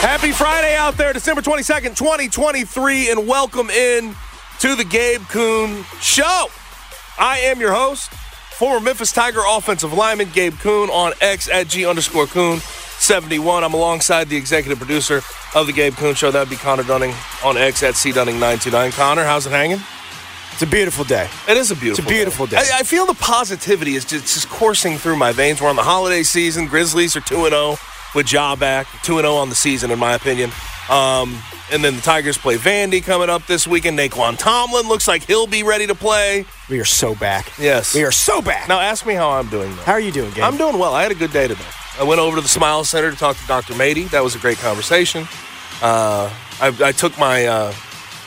Happy Friday out there, December 22nd, 2023, and welcome in to the Gabe Kuhn Show. I am your host, former Memphis Tiger offensive lineman Gabe Kuhn on X at G underscore Kuhn 71. I'm alongside the executive producer of the Gabe Kuhn Show. That would be Connor Dunning on X at C Dunning 929. Connor, how's it hanging? It's a beautiful day. It is a beautiful It's a beautiful day. I, I feel the positivity is just, just coursing through my veins. We're on the holiday season. Grizzlies are 2 and 0 with Ja back, 2 0 on the season, in my opinion. Um, and then the Tigers play Vandy coming up this weekend. Nae'Qwan Tomlin looks like he'll be ready to play. We are so back. Yes. We are so back. Now, ask me how I'm doing. Though. How are you doing, Gabe? I'm doing well. I had a good day today. I went over to the Smile Center to talk to Dr. Mady. That was a great conversation. Uh, I, I took my, uh,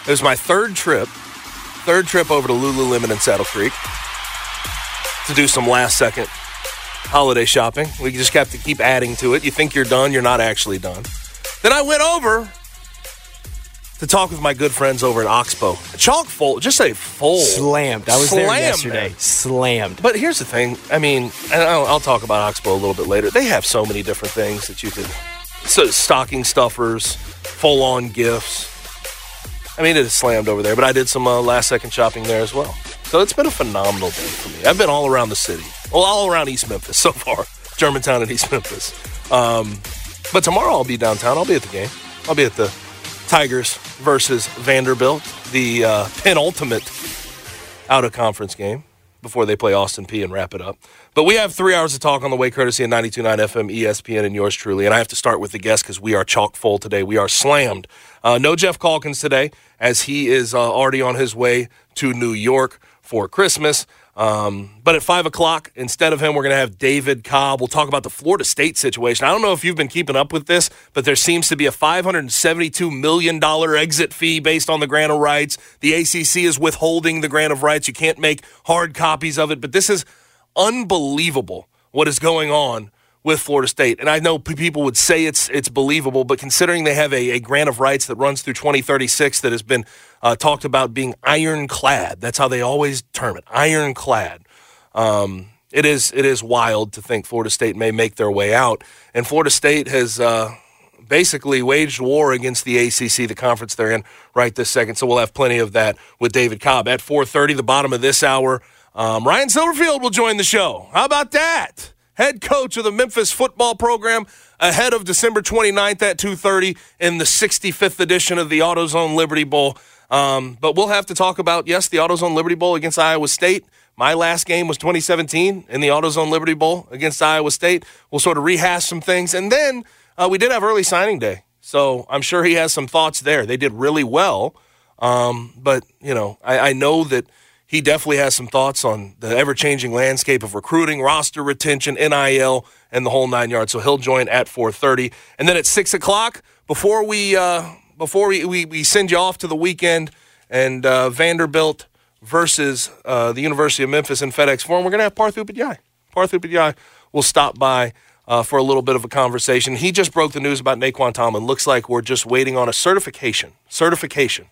it was my third trip, third trip over to Lululemon and Saddle Creek to do some last second holiday shopping. We just have to keep adding to it. You think you're done, you're not actually done. Then I went over to talk with my good friends over at Oxbow. Chalk full, just a full. Slammed. I was there Slammed, yesterday. man. Slammed. But here's the thing. I mean, and I'll, I'll talk about Oxbow a little bit later. They have so many different things that you could. So stocking stuffers, full on gifts. I mean, it is slammed over there, but I did some uh, last second shopping there as well. So it's been a phenomenal day for me. I've been all around the city, well, all around East Memphis so far, Germantown and East Memphis. Um, but tomorrow I'll be downtown. I'll be at the game. I'll be at the Tigers versus Vanderbilt, the uh, penultimate out of conference game before they play Austin Peay and wrap it up. But we have three hours of talk on the way, courtesy of 92.9 FM, ESPN, and yours truly. And I have to start with the guest because we are chock full today. We are slammed. Uh, no Geoff Calkins today, as he is uh, already on his way to New York for Christmas. Um, but at 5 o'clock, instead of him, we're going to have David Cobb. We'll talk about the Florida State situation. I don't know if you've been keeping up with this, but there seems to be a $572 million exit fee based on the grant of rights. The ACC is withholding the grant of rights. You can't make hard copies of it, but this is unbelievable what is going on with Florida State. And I know people would say it's it's believable, but considering they have a, a grant of rights that runs through 2036 that has been uh, talked about being ironclad, that's how they always term it, ironclad. Um, it is it is wild to think Florida State may make their way out, and Florida State has. Uh, basically waged war against the ACC, the conference they're in right this second. So we'll have plenty of that with David Cobb at 4:30, the bottom of this hour. Um, Ryan Silverfield will join the show. How about that? Head coach of the Memphis football program ahead of December 29th at 2:30 in the 65th edition of the AutoZone Liberty Bowl. Um, but we'll have to talk about yes, the AutoZone Liberty Bowl against Iowa State. My last game was 2017 in the AutoZone Liberty Bowl against Iowa State. We'll sort of rehash some things, and then uh, we did have early signing day, so I'm sure he has some thoughts there. They did really well, um, but you know, I, I know that he definitely has some thoughts on the ever-changing landscape of recruiting, roster retention, NIL, and the whole nine yards. So he'll join at 4:30, and then at six o'clock before we uh, before we, we, we send you off to the weekend and uh, Vanderbilt versus uh, the University of Memphis in FedEx Forum, we're gonna have Parth Upadhyay. Parth Upadhyay will stop by uh, for a little bit of a conversation. He just broke the news about Nae'Qwan Tomlin. Looks like we're just waiting on a certification. Certification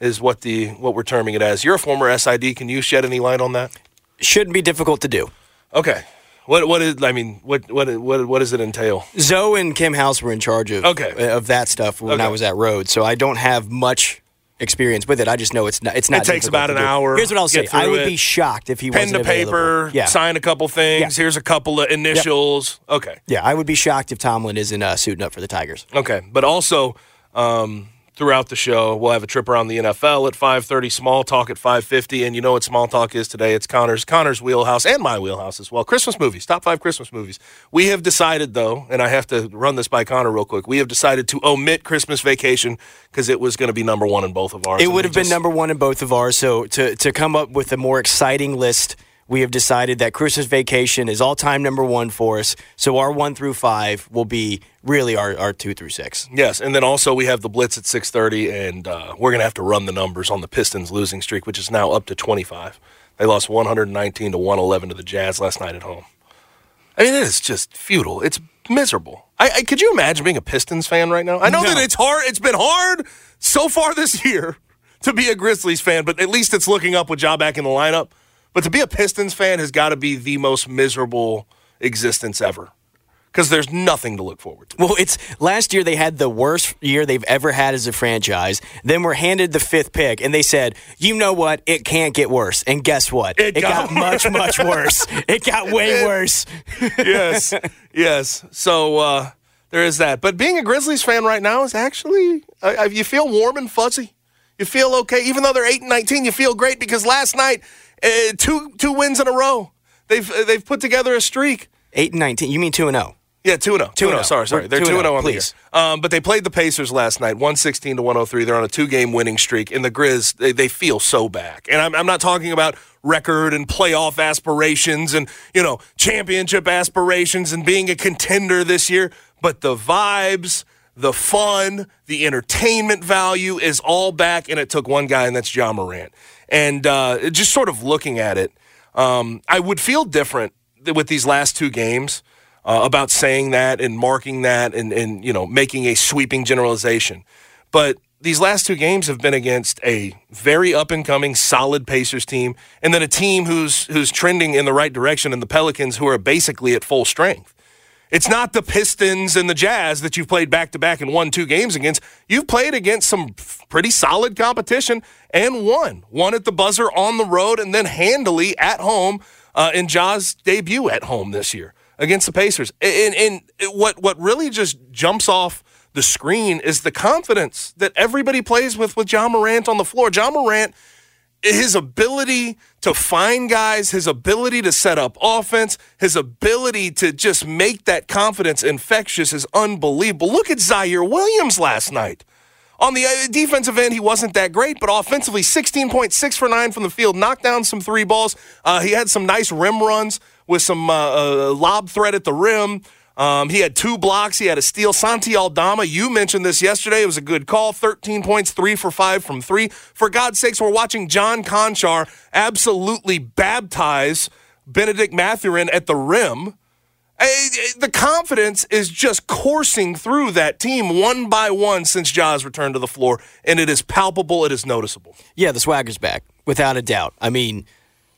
is what the what we're terming it as. You're a former SID. Can you shed any light on that? Shouldn't be difficult to do. Okay. What what is I mean what what what what does it entail? Zoe and Kim House were in charge of Okay. of that stuff when Okay. I was at Rhodes, so I don't have much experience with it. I just know it's not. It's not. It takes about an hour, Here's what I'll say: I would it. be shocked if he Pen to paper, Yeah, sign a couple things. Yeah. Here's a couple of initials. Okay. yeah, I would be shocked if Tomlin isn't uh, suiting up for the Tigers. Okay, but also um, throughout the show, we'll have a trip around the NFL at 5:30, small talk at 5:50, and you know what small talk is today? It's Connor's Connor's wheelhouse and my wheelhouse as well. Christmas movies, top five Christmas movies. We have decided though, and I have to run this by Connor real quick. We have decided to omit Christmas Vacation because it was going to be number one in both of ours. It would have been just- number one in both of ours. So to to come up with a more exciting list, we have decided that Christmas Vacation is all time number one for us. So our one through five will be really our, our two through six. Yes, and then also we have the Blitz at 6:30, and uh, we're gonna have to run the numbers on the Pistons losing streak, which is now up to 25. They lost 119 to 111 to the Jazz last night at home. I mean, it is just futile. It's miserable. I, I could you imagine being a Pistons fan right now? I know No. that it's hard. It's been hard so far this year to be a Grizzlies fan, but at least it's looking up with Ja back in the lineup. But to be a Pistons fan has got to be the most miserable existence ever because there's nothing to look forward to. Well, it's last year they had the worst year they've ever had as a franchise. Then we're handed the fifth pick, and they said, "You know what? It can't get worse." And guess what? It got, got much, much worse. It got way worse. yes, yes. So uh, there is that. But being a Grizzlies fan right now is actually uh, uh, you feel warm and fuzzy. You feel okay, even though they're eight and nineteen. You feel great because last night uh, two two wins in a row. They've uh, they've put together a streak. Eight and nineteen. You mean two and zero? Yeah, 2 and 0. 2 0. 2-0. Sorry, sorry. We're They're 2 2-0, 0 on the year. Um, but they played the Pacers last night, 116 to 103. They're on a two game winning streak. And the Grizz, they, they feel so back. And I'm, I'm not talking about record and playoff aspirations and, you know, championship aspirations and being a contender this year, but the vibes, the fun, the entertainment value is all back. And it took one guy, and that's Ja Morant. And uh, just sort of looking at it, um, I would feel different with these last two games uh, about saying that and marking that and, and you know making a sweeping generalization. But these last two games have been against a very up and coming, solid Pacers team, and then a team who's who's trending in the right direction, and the Pelicans who are basically at full strength. It's not the Pistons and the Jazz that you've played back to back and won two games against. You've played against some pretty solid competition and won. One at the buzzer on the road and then handily at home uh, in Ja's debut at home this year against the Pacers. And, and what, what really just jumps off the screen is the confidence that everybody plays with with Ja Morant on the floor. Ja Morant his ability to find guys, his ability to set up offense, his ability to just make that confidence infectious is unbelievable. Look at Ziaire Williams last night. On the uh, defensive end, he wasn't that great, but offensively, 16.6 for 9 from the field, knocked down some three balls. Uh, he had some nice rim runs with some uh, uh, lob threat at the rim. Um, he had two blocks. He had a steal. Santi Aldama, you mentioned this yesterday. It was a good call. 13 points, three for five from three. For God's sakes, we're watching John Konchar absolutely baptize Bennedict Mathurin at the rim. Eh, eh, The confidence is just coursing through that team one by one since Ja's returned to the floor, and it is palpable. It is noticeable. Yeah, the swagger's back, without a doubt. I mean,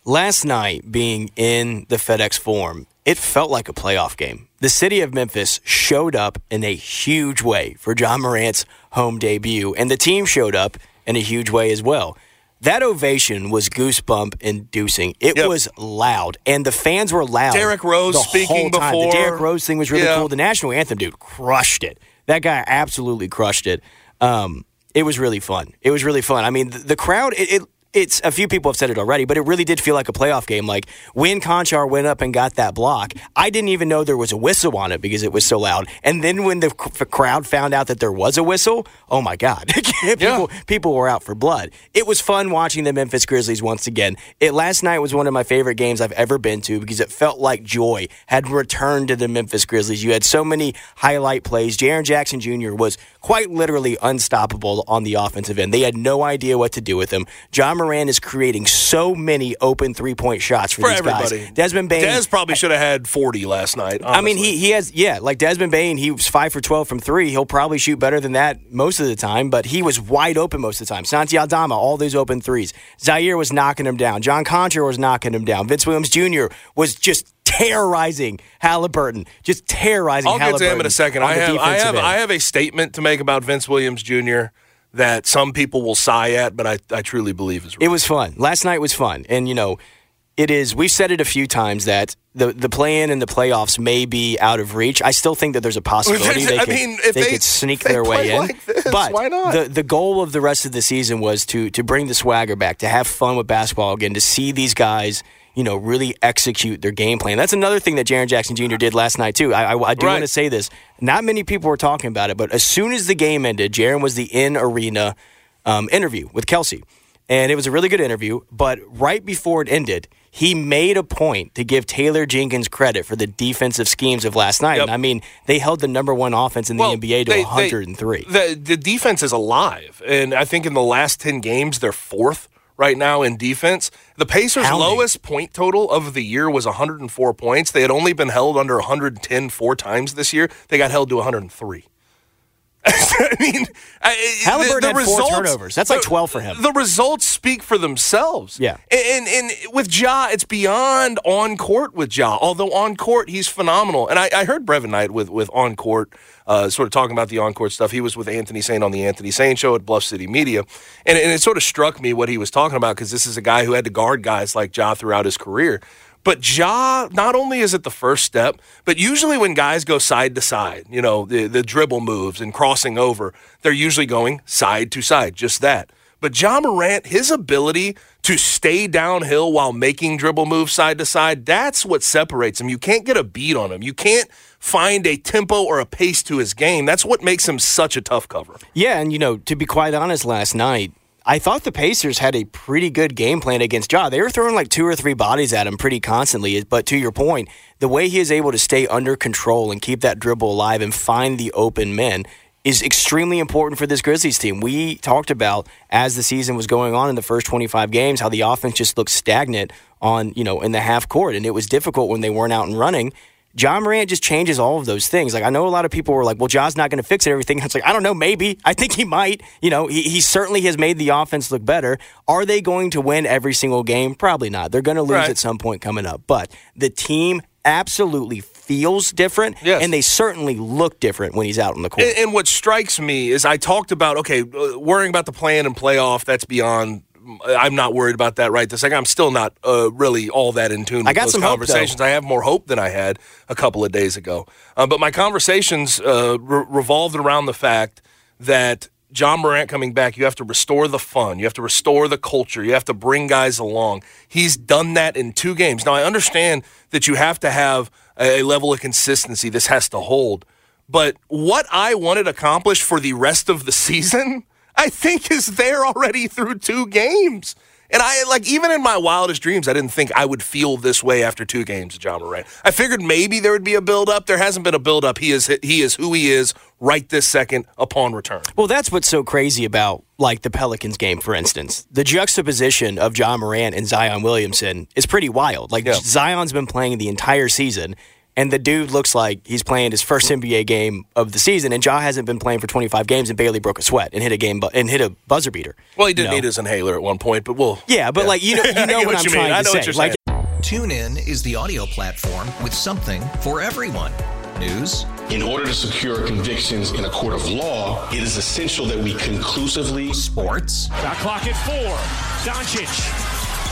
last night being in the FedEx Forum, it felt like a playoff game. The city of Memphis showed up in a huge way for Ja Morant's home debut, and the team showed up in a huge way as well. That ovation was goosebump inducing. It Yep. was loud, and the fans were loud. Derrick Rose speaking before. The Derrick Rose thing was really Yeah. cool. The national anthem, dude, crushed it. That guy absolutely crushed it. Um, it was really fun. It was really fun. I mean, the, the crowd. It, it it's a few people have said it already, but it really did feel like a playoff game. Like when Konchar went up and got that block, I didn't even know there was a whistle on it because it was so loud. And then when the c- crowd found out that there was a whistle, oh my god, people people were out for blood. It was fun watching the Memphis Grizzlies once again. It last night was one of my favorite games I've ever been to because it felt like joy had returned to the Memphis Grizzlies. You had so many highlight plays. Jaren Jackson Jr. was quite literally unstoppable on the offensive end. They had no idea what to do with him. Ja Morant is creating so many open three point shots for, For these everybody. guys. Desmond Bane. Dez probably should have had 40 last night. I mean, he, he has, yeah, like Desmond Bane, he was 5 for 12 from three. He'll probably shoot better than that most of the time, but he was wide open most of the time. Santi Aldama, all those open threes. Ziaire was knocking him down. John Konchar was knocking him down. Vince Williams Jr. was just terrorizing Halliburton. Just terrorizing Halliburton. I'll get to him in a second. on I have, I have, end. I have a statement to make about Vince Williams Jr. that some people will sigh at, but I, I truly believe is. It was fun. Last night was fun. And, you know, it is, we've said it a few times that the, the play in and the playoffs may be out of reach. I still think that there's a possibility they, I could, mean, if they they- could sneak they their way in. like this, but why not? The, the goal of the rest of the season was to, to bring the swagger back, to have fun with basketball again, to see these guys. You know, really execute their game plan. That's another thing that Jaren Jackson Jr. did last night too. I, I, I do Right. want to say this. Not many people were talking about it, but as soon as the game ended, Jaren was the in arena um, interview with Kelsey. And it was a really good interview. But right before it ended, he made a point to give Taylor Jenkins credit for the defensive schemes of last night. Yep. And I mean, they held the number one offense in the Well, NBA to they- they- 103. the, the defense is alive, and I think in the last 10 games, they're fourth right now in defense. The Pacers' lowest point total of the year was 104 points. They had only been held under 110 four times this year. They got held to 103. I mean, I, Halliburton had four turnovers. That's like the- 12 for him. The results speak for themselves. Yeah. And, and, and with Ja, it's beyond on court with Ja. Although on court, he's phenomenal. And I, I heard Brevin Knight with, with on court, uh, sort of talking about the on court stuff. He was with Anthony Sain on the Anthony Sain show at Bluff City Media. And, and it sort of struck me what he was talking about because this is a guy who had to guard guys like Ja throughout his career. But Ja, not only is it the first step, but usually when guys go side to side, you know, the, the dribble moves and crossing over, they're usually going side to side, just that. But Ja Morant, his ability to stay downhill while making dribble moves side to side, that's what separates him. You can't get a beat on him. You can't find a tempo or a pace to his game. That's what makes him such a tough cover. Yeah, and you know, to be quite honest, last night I thought the Pacers had a pretty good game plan against Ja. They were throwing like two or three bodies at him pretty constantly. But to your point, the way he is able to stay under control and keep that dribble alive and find the open men is extremely important for this Grizzlies team. We talked about as the season was going on in the first 25 games how the offense just looked stagnant on, you know, in the half court and it was difficult when they weren't out and running. Ja Morant just changes all of those things. Like I know a lot of people were like, "Well, Ja's not going to fix it, everything." It's like I don't know, maybe. I think he might. You know, he, he certainly has made the offense look better. Are they going to win every single game? Probably not. They're going to lose Right. at some point coming up. But the team absolutely feels different, Yes. and they certainly look different when he's out on the court. And, and what strikes me is I talked about okay, uh, worrying about the plan and playoff. That's beyond. I'm not worried about that right this second. I'm still not uh, really all that in tune. With I got some hope, conversations. I have more hope than I had a couple of days ago. Uh, but my conversations uh, re- revolved around the fact that Ja Morant coming back, you have to restore the fun. You have to restore the culture. You have to bring guys along. He's done that in two games. Now, I understand that you have to have a a level of consistency. This has to hold. But what I wanted accomplished for the rest of the season, I think is there already through two games. And I like even in my wildest dreams, I didn't think I would feel this way after two games of Ja Morant. I figured maybe there would be a build up. There hasn't been a build up. He is he is who he is right this second upon return. Well, that's what's so crazy about like the Pelicans game, for instance. The juxtaposition of Ja Morant and Zion Williamson is pretty wild. Like Yeah. Zion's been playing the entire season, and the dude looks like he's playing his first NBA game of the season, and Ja hasn't been playing for 25 games and barely broke a sweat and hit a game bu- and hit a buzzer beater. Well, he did You know? need his inhaler at one point, but we'll Yeah, but like you know, you know get what, I'm you mean. trying I know say. what you're like, saying. TuneIn is the audio platform with something for everyone. News, In order to secure convictions in a court of law, it is essential that we conclusively sports, Shot clock at four. Doncic.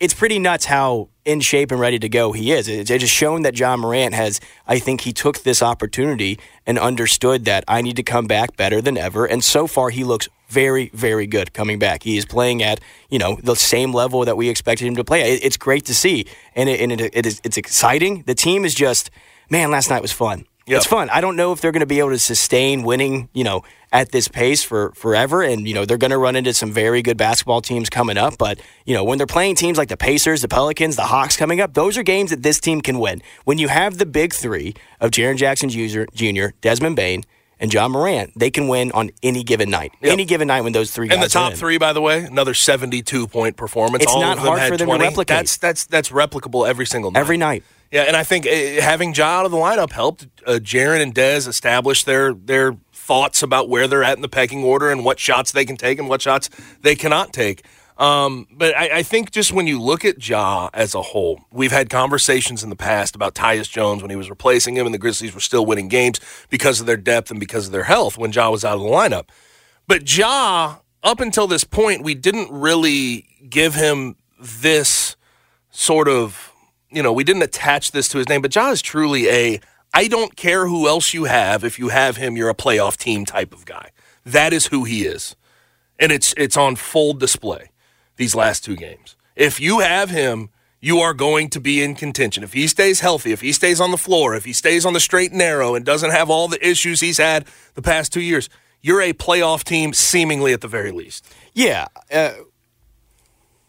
it's pretty nuts how in shape and ready to go he is. It's just shown that Ja Morant has. I think he took this opportunity and understood that I need to come back better than ever. And so far, he looks very, very good coming back. He is playing at you know the same level that we expected him to play. It's great to see, and it, and it, it is it's exciting. The team is just man. Last night was fun. Yep. It's fun. I don't know if they're going to be able to sustain winning, you know, at this pace for forever. And, you know, they're going to run into some very good basketball teams coming up. But, you know, when they're playing teams like the Pacers, the Pelicans, the Hawks coming up, those are games that this team can win. When you have the big three of Jaren Jackson Jr., Desmond Bane, and Ja Morant, they can win on any given night. Yep. Any given night when those three guys and the top three, by the way, another seventy-two point performance. It's All not hard for them 20. to replicate. That's that's that's replicable every single night. Every night. Yeah, and I think uh, having Ja out of the lineup helped. Uh, Jaren and Dez establish their their thoughts about where they're at in the pecking order and what shots they can take and what shots they cannot take. Um, but I, I, think just when you look at Ja as a whole, we've had conversations in the past about Tyus Jones when he was replacing him, and the Grizzlies were still winning games because of their depth and because of their health when Ja was out of the lineup. But Ja, up until this point, we didn't really give him this sort of, you know, we didn't attach this to his name. But Ja is truly a I don't care who else you have. If you have him, you're a playoff team type of guy. That is who he is. And it's it's on full display these last two games. If you have him, you are going to be in contention. If he stays healthy, if he stays on the floor, if he stays on the straight and narrow and doesn't have all the issues he's had the past two years, you're a playoff team, seemingly at the very least. Yeah. Uh,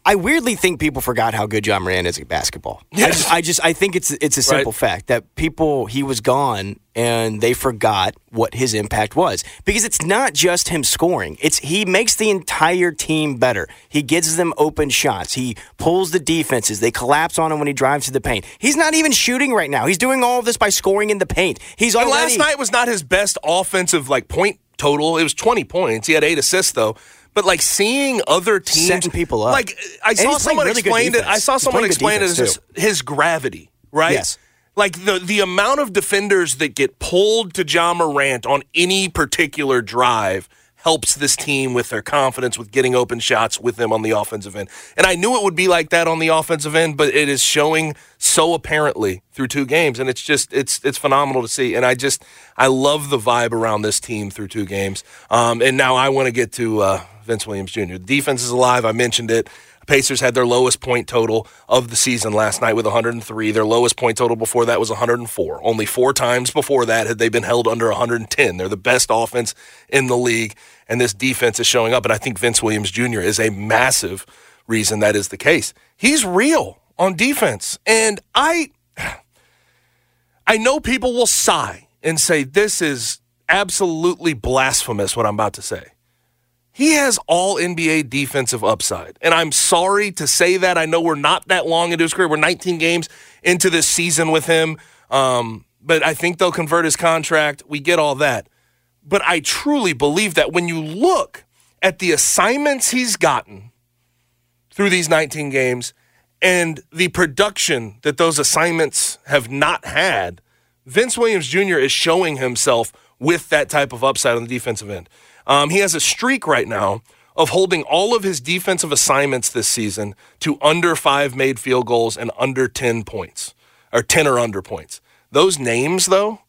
I weirdly think people forgot how good Ja Morant is at basketball. Yes. I, just, I just I think it's it's a simple Right. fact that people he was gone and they forgot what his impact was because it's not just him scoring. It's he makes the entire team better. He gives them open shots. He pulls the defenses. They collapse on him when he drives to the paint. He's not even shooting right now. He's doing all of this by scoring in the paint. He's And already last night was not his best offensive like point total. It was 20 points. He had eight assists though. But like seeing other teams Setting people up. Like I saw someone really explain it. I saw someone explain it as his, his gravity, right? Yes. Like the the amount of defenders that get pulled to Ja Morant on any particular drive helps this team with their confidence with getting open shots with them on the offensive end. And I knew it would be like that on the offensive end, but it is showing so apparently through two games and it's just it's it's phenomenal to see. And I just I love the vibe around this team through two games. Um, and now I want to get to uh, Vince Williams Jr. The defense is alive. I mentioned it. Pacers had their lowest point total of the season last night with 103. Their lowest point total before that was 104. Only four times before that had they been held under 110. They're the best offense in the league, and this defense is showing up. And I think Vince Williams Jr. is a massive reason that is the case. He's real on defense, and I, I know people will sigh and say this is absolutely blasphemous what I'm about to say. He has all NBA defensive upside. And I'm sorry to say that. I know we're not that long into his career. We're 19 games into this season with him. Um, but I think they'll convert his contract. We get all that. But I truly believe that when you look at the assignments he's gotten through these 19 games and the production that those assignments have not had, Vince Williams Jr. is showing himself with that type of upside on the defensive end. Um, he has a streak right now of holding all of his defensive assignments this season to under five made field goals and under 10 points, or 10 or under points. Those names, though,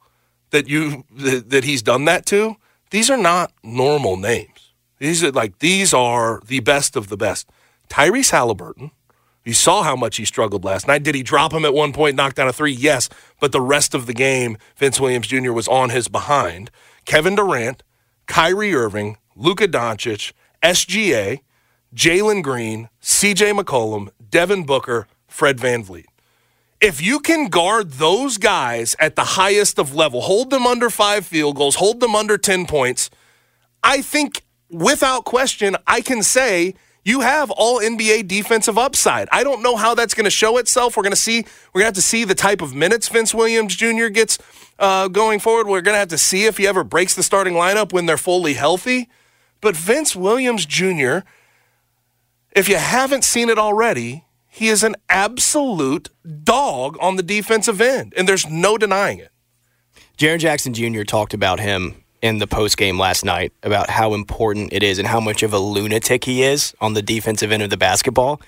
that you that, he's done that to, these are not normal names. These are like these are the best of the best. Tyrese Halliburton. You saw how much he struggled last night. Did he drop him at one point, knock down a three? Yes. But the rest of the game, Vince Williams Jr. was on his behind. Kevin Durant, Kyrie Irving, Luka Doncic, SGA, Jalen Green, CJ McCollum, Devin Booker, Fred VanVleet. if you can guard those guys at the highest of level, hold them under five field goals, hold them under 10 points, I think without question, I can say you have all NBA defensive upside. I don't know how that's going to show itself. We're going to see, we're going to have to see the type of minutes Vince Williams Jr. gets uh, going forward. We're going to have to see if he ever breaks the starting lineup when they're fully healthy. But Vince Williams Jr., if you haven't seen it already, he is an absolute dog on the defensive end, and there's no denying it. Jaren Jackson Jr. talked about him in the post game last night about how important it is and how much of a lunatic he is on the defensive end of the basketball.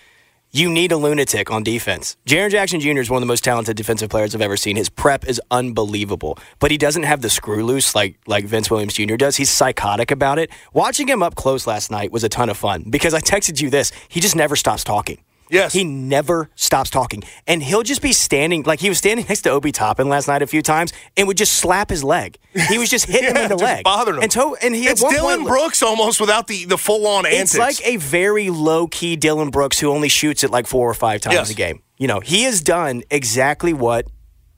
You need a lunatic on defense. Jaren Jackson Jr. is one of the most talented defensive players I've ever seen. His prep is unbelievable, but he doesn't have the screw loose like like Vince Williams Jr. does. He's psychotic about it. Watching him up close last night was a ton of fun because I texted you this. He just never stops talking. Yes. He never stops talking. And he'll just be standing, like he was standing next to Obi Toppin last night a few times and would just slap his leg. He was just hitting him in the leg. bothering him. And, to, and he it's Dillon point, Brooks almost without the, the full on antics. It's like a very low key Dillon Brooks who only shoots it like four or five times Yes. a game. You know, he has done exactly what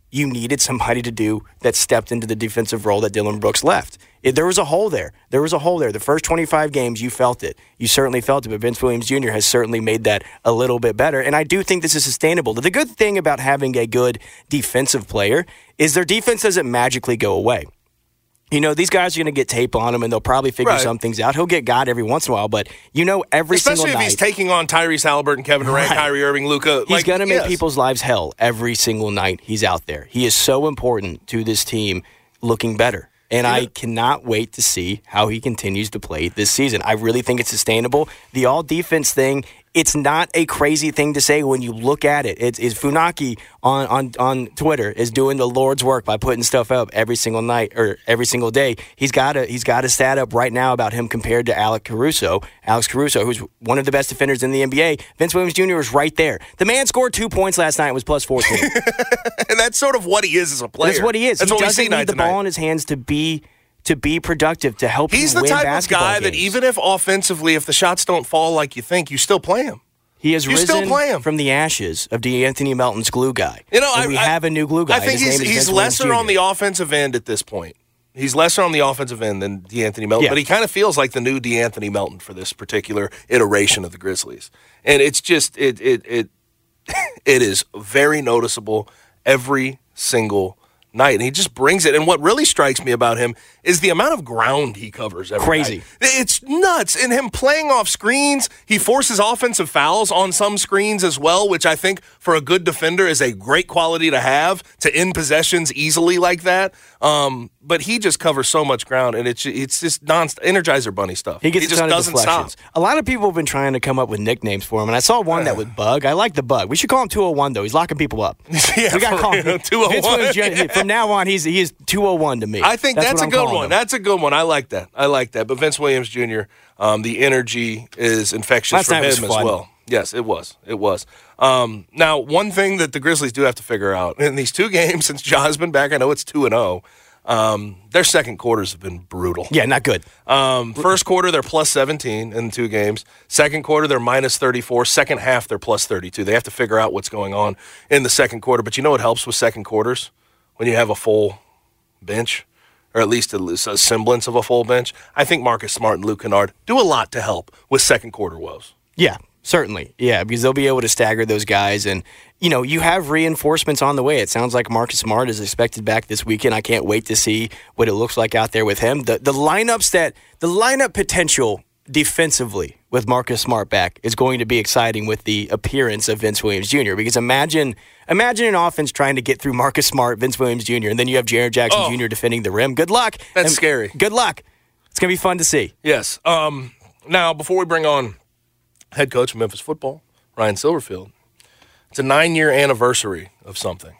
you needed somebody to do that stepped into the defensive role that Dillon Brooks left. It- there was a hole there. There was a hole there. The first 25 games, you felt it. You certainly felt it, but Vince Williams Jr. has certainly made that a little bit better. And I do think this is sustainable. The good thing about having a good defensive player is their defense doesn't magically go away. You know, these guys are going to get tape on him and they'll probably figure Right. some things out. He'll get God every once in a while, but you know, every Especially single if night. he's taking on Tyrese Halliburton, Kevin Durant, Right. Kyrie Irving, Luka. He's going to make people's lives hell every single night he's out there. He is so important to this team looking better. And I cannot wait to see how he continues to play this season. I really think it's sustainable. The all defense thing, it's not a crazy thing to say when you look at it. It's, it's Funaki on, on, on Twitter is doing the Lord's work by putting stuff up every single night or every single day. He's got a he's got a stat up right now about him compared to Alec Caruso. Alex Caruso, who's one of the best defenders in the NBA. Vince Williams Jr. is right there. The man scored two points last night and was plus 14. and that's sort of what he is as a player. That's what he is. That's he doesn't see need the to night. ball in his hands to be to be productive to help you. He's the type of guy that even if offensively, if the shots don't fall like you think, you still play him. he has you risen still play him. from the ashes of De'Anthony Melton's glue guy. You know, I, we I- have a new glue guy. I think he's, he's lesser on the offensive end at this point. He's lesser on the offensive end than De'Anthony Melton, Yeah. but he kind of feels like the new De'Anthony Melton for this particular iteration of the Grizzlies. And it's just it it it it is very noticeable every single night, and he just brings it. And what really strikes me about him is the amount of ground he covers. Every Crazy. night. It's nuts. And him playing off screens, he forces offensive fouls on some screens as well, which I think for a good defender is a great quality to have to end possessions easily like that. Um, but he just covers so much ground, and it's it's just non Energizer Bunny stuff. He gets a just ton of doesn't stop. A lot of people have been trying to come up with nicknames for him, and I saw one that was Bug. I like the Bug. We should call him 201 though. He's locking people up. Yeah, we got to call him 201. Vince From now on, he's he is 201 to me. I think that's, what a good one. him. That's a good one. I like that. I like that. But Vince Williams Jr., um, the energy is infectious Last from him as well. Yes, it was. It was. Um, now, one thing that the Grizzlies do have to figure out in these two games since Ja's been back, I know it's two and zero. Um, their second quarters have been brutal. Yeah, not good. Um, first quarter, they're plus 17 in two games. Second quarter, they're minus 34. Second half, they're plus 32. They have to figure out what's going on in the second quarter. But you know what helps with second quarters? When you have a full bench, or at least a, a semblance of a full bench. I think Marcus Smart and Luke Kennard do a lot to help with second quarter woes. Yeah, certainly. Yeah, because they'll be able to stagger those guys. And, you know, you have reinforcements on the way. It sounds like Marcus Smart is expected back this weekend. I can't wait to see what it looks like out there with him. The, the lineups that, the lineup potential defensively with Marcus Smart back is going to be exciting with the appearance of Vince Williams Jr. Because imagine, imagine an offense trying to get through Marcus Smart, Vince Williams Jr., and then you have Jaren Jackson Oh. Jr. defending the rim. Good luck. That's And scary. Good luck. It's going to be fun to see. Yes. Um, now, before we bring on head coach of Memphis football, Ryan Silverfield, it's a nine year anniversary of something.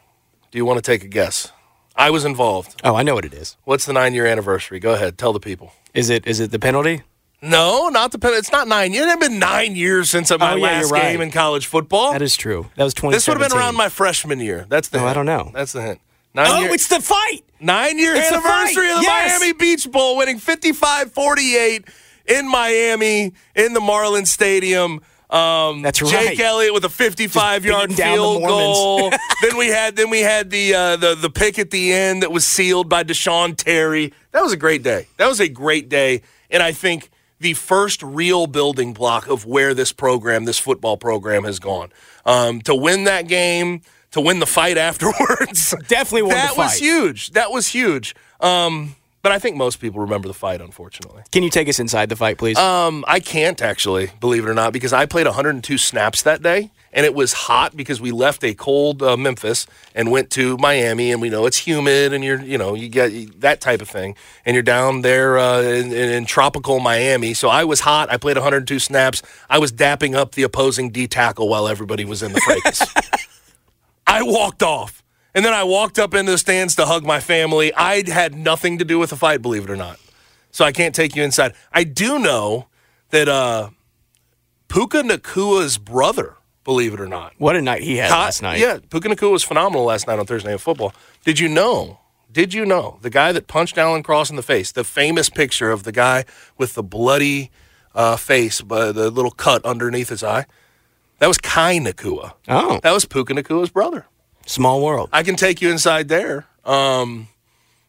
Do you want to take a guess? I was involved. Oh, I know what it is. What's the nine year anniversary? Go ahead, tell the people. Is it is it the penalty? No, not the pen. It's not nine years. It had been nine years since my Oh, yeah, last right. game in college football. That is true. That was twenty. this would have been around my freshman year. That's the Oh, hint. I don't know. That's the hint. Nine Oh, year, it's the fight. nine year it's anniversary fight. of the Yes. Miami Beach Bowl, winning 55 48 in Miami in the Marlins Stadium. Um, That's Jake right. Elliott with a 55 yard field goal. Then we had then we had the uh, the the pick at the end that was sealed by Deshaun Terry. That was a great day. That was a great day, and I think the first real building block of where this program, this football program, has gone. Um, to win that game, to win the fight afterwards, Definitely won the that was huge. That was huge. Um, but I think most people remember the fight, unfortunately. Can you take us inside the fight, please? Um, I can't actually, believe it or not, because I played 102 snaps that day, and it was hot because we left a cold uh, Memphis and went to Miami, and we know it's humid, and you're, you know, you get that type of thing, and you're down there uh, in, in, in tropical Miami. So I was hot. I played 102 snaps. I was dapping up the opposing D tackle while everybody was in the fracas. I walked off. And then I walked up into the stands to hug my family. I had nothing to do with the fight, believe it or not. So I can't take you inside. I do know that uh, Puka Nacua's brother, believe it or not, what a night he had last night. Yeah, Puka Nacua was phenomenal last night on Thursday Night Football. Did you know? Did you know the guy that punched Alan Cross in the face? The famous picture of the guy with the bloody uh, face, but the little cut underneath his eye. That was Kai Nacua. Oh, That was Puka Nacua's brother. Small world. I can take you inside there. Um,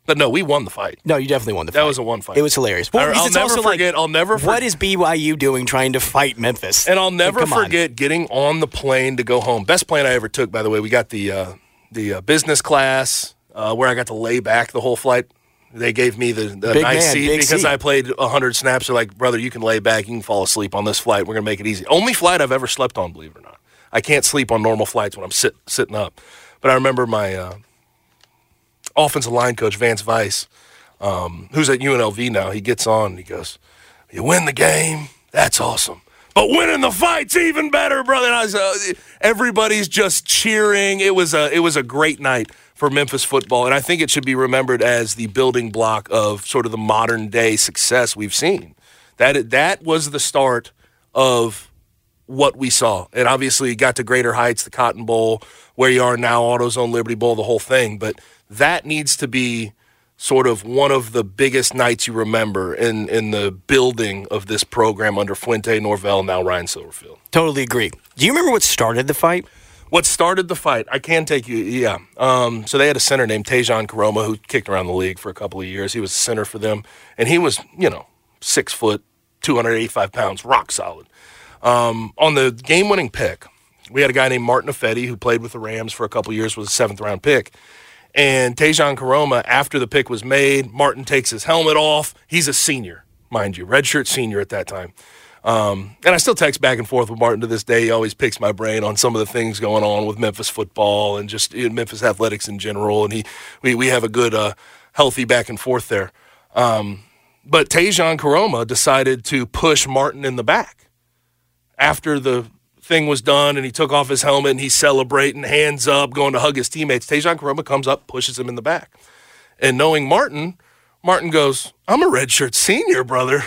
but no, we won the fight. No, you definitely won the fight. That was a one fight. It was hilarious. Well, I- because I'll never also like, forget. I'll never What forget. is BYU doing trying to fight Memphis? And I'll never come on. forget getting on the plane to go home. Best plane I ever took, by the way. We got the uh, the uh, business class uh, where I got to lay back the whole flight. They gave me the, the nice man, seat because seat. I played 100 snaps. They're like, brother, you can lay back. You can fall asleep on this flight. We're going to make it easy. Only flight I've ever slept on, believe it or not. I can't sleep on normal flights when I'm sit, sitting up. But I remember my uh, offensive line coach, Vance Vice, um, who's at UNLV now, he gets on and he goes, You win the game, that's awesome. But winning the fight's even better, brother. And I was, uh, everybody's just cheering. It was a it was a great night for Memphis football, and I think it should be remembered as the building block of sort of the modern day success we've seen. That that was the start of what we saw, and obviously got to greater heights, the Cotton Bowl, where you are now, AutoZone, Liberty Bowl, the whole thing. But that needs to be sort of one of the biggest nights you remember in in the building of this program under Fuente Norvell, now Ryan Silverfield. Totally agree. Do you remember what started the fight? What started the fight? I can take you. Yeah. Um, so they had a center named Tejan Koroma who kicked around the league for a couple of years. He was a center for them, and he was, you know, six foot, two hundred eighty-five pounds, rock solid. Um, on the game-winning pick, we had a guy named Martin Ifedi who played with the Rams for a couple years, was a seventh-round pick. And Tejan Koroma, after the pick was made, Martin takes his helmet off. He's a senior, mind you, redshirt senior at that time. Um, and I still text back and forth with Martin to this day. He always picks my brain on some of the things going on with Memphis football and just Memphis athletics in general. And he, we, we have a good, uh, healthy back and forth there. Um, but Tejan Koroma decided to push Martin in the back after the thing was done and he took off his helmet and he's celebrating, hands up, going to hug his teammates. Tejan Koroma comes up, pushes him in the back. And knowing Martin, Martin goes, I'm a redshirt senior, brother.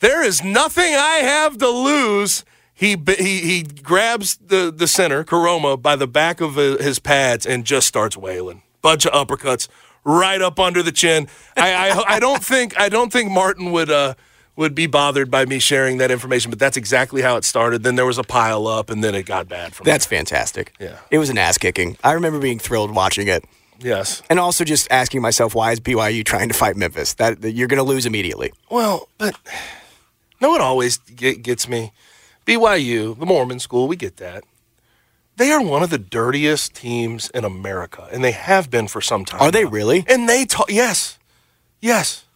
There is nothing I have to lose. He, he, he grabs the, the center, Koroma, by the back of uh, his pads and just starts wailing. Bunch of uppercuts right up under the chin. I, I, I don't think I don't think Martin would uh, would be bothered by me sharing that information, but that's exactly how it started. Then there was a pile up, and then it got bad from That's fantastic. Yeah. It was an ass kicking. I remember being thrilled watching it. Yes. And also just asking myself, why is BYU trying to fight Memphis? That, that you're going to lose immediately. Well, but no, it always get, gets me. BYU, the Mormon school, we get that. They are one of the dirtiest teams in America, and they have been for some time. Are they really? And they talk. Yes, yes.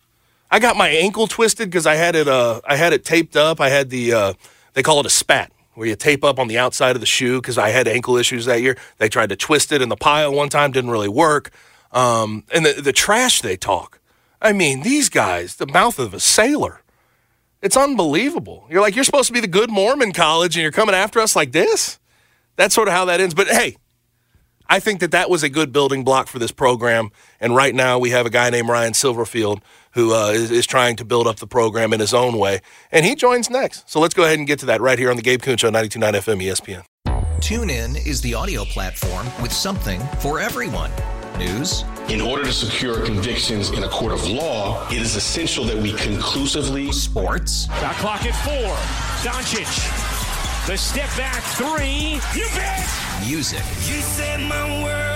I got my ankle twisted because I had it. Uh, I had it taped up. I had the. Uh, they call it a spat, where you tape up on the outside of the shoe because I had ankle issues that year. They tried to twist it in the pile one time, didn't really work. Um, and the the trash they talk. I mean, these guys, the mouth of a sailor. It's unbelievable. You're like, you're supposed to be the good Mormon college, and you're coming after us like this. That's sort of how that ends. But hey, I think that that was a good building block for this program. And right now we have a guy named Ryan Silverfield who uh, is, is trying to build up the program in his own way. And he joins next. So let's go ahead and get to that right here on the Gabe Kuhn Show, 92.9 FM ESPN. TuneIn is the audio platform with something for everyone. News, In order to secure convictions in a court of law, it is essential that we conclusively sports, Got clock at four. Doncic. The step back three. You bet. Music. You set my world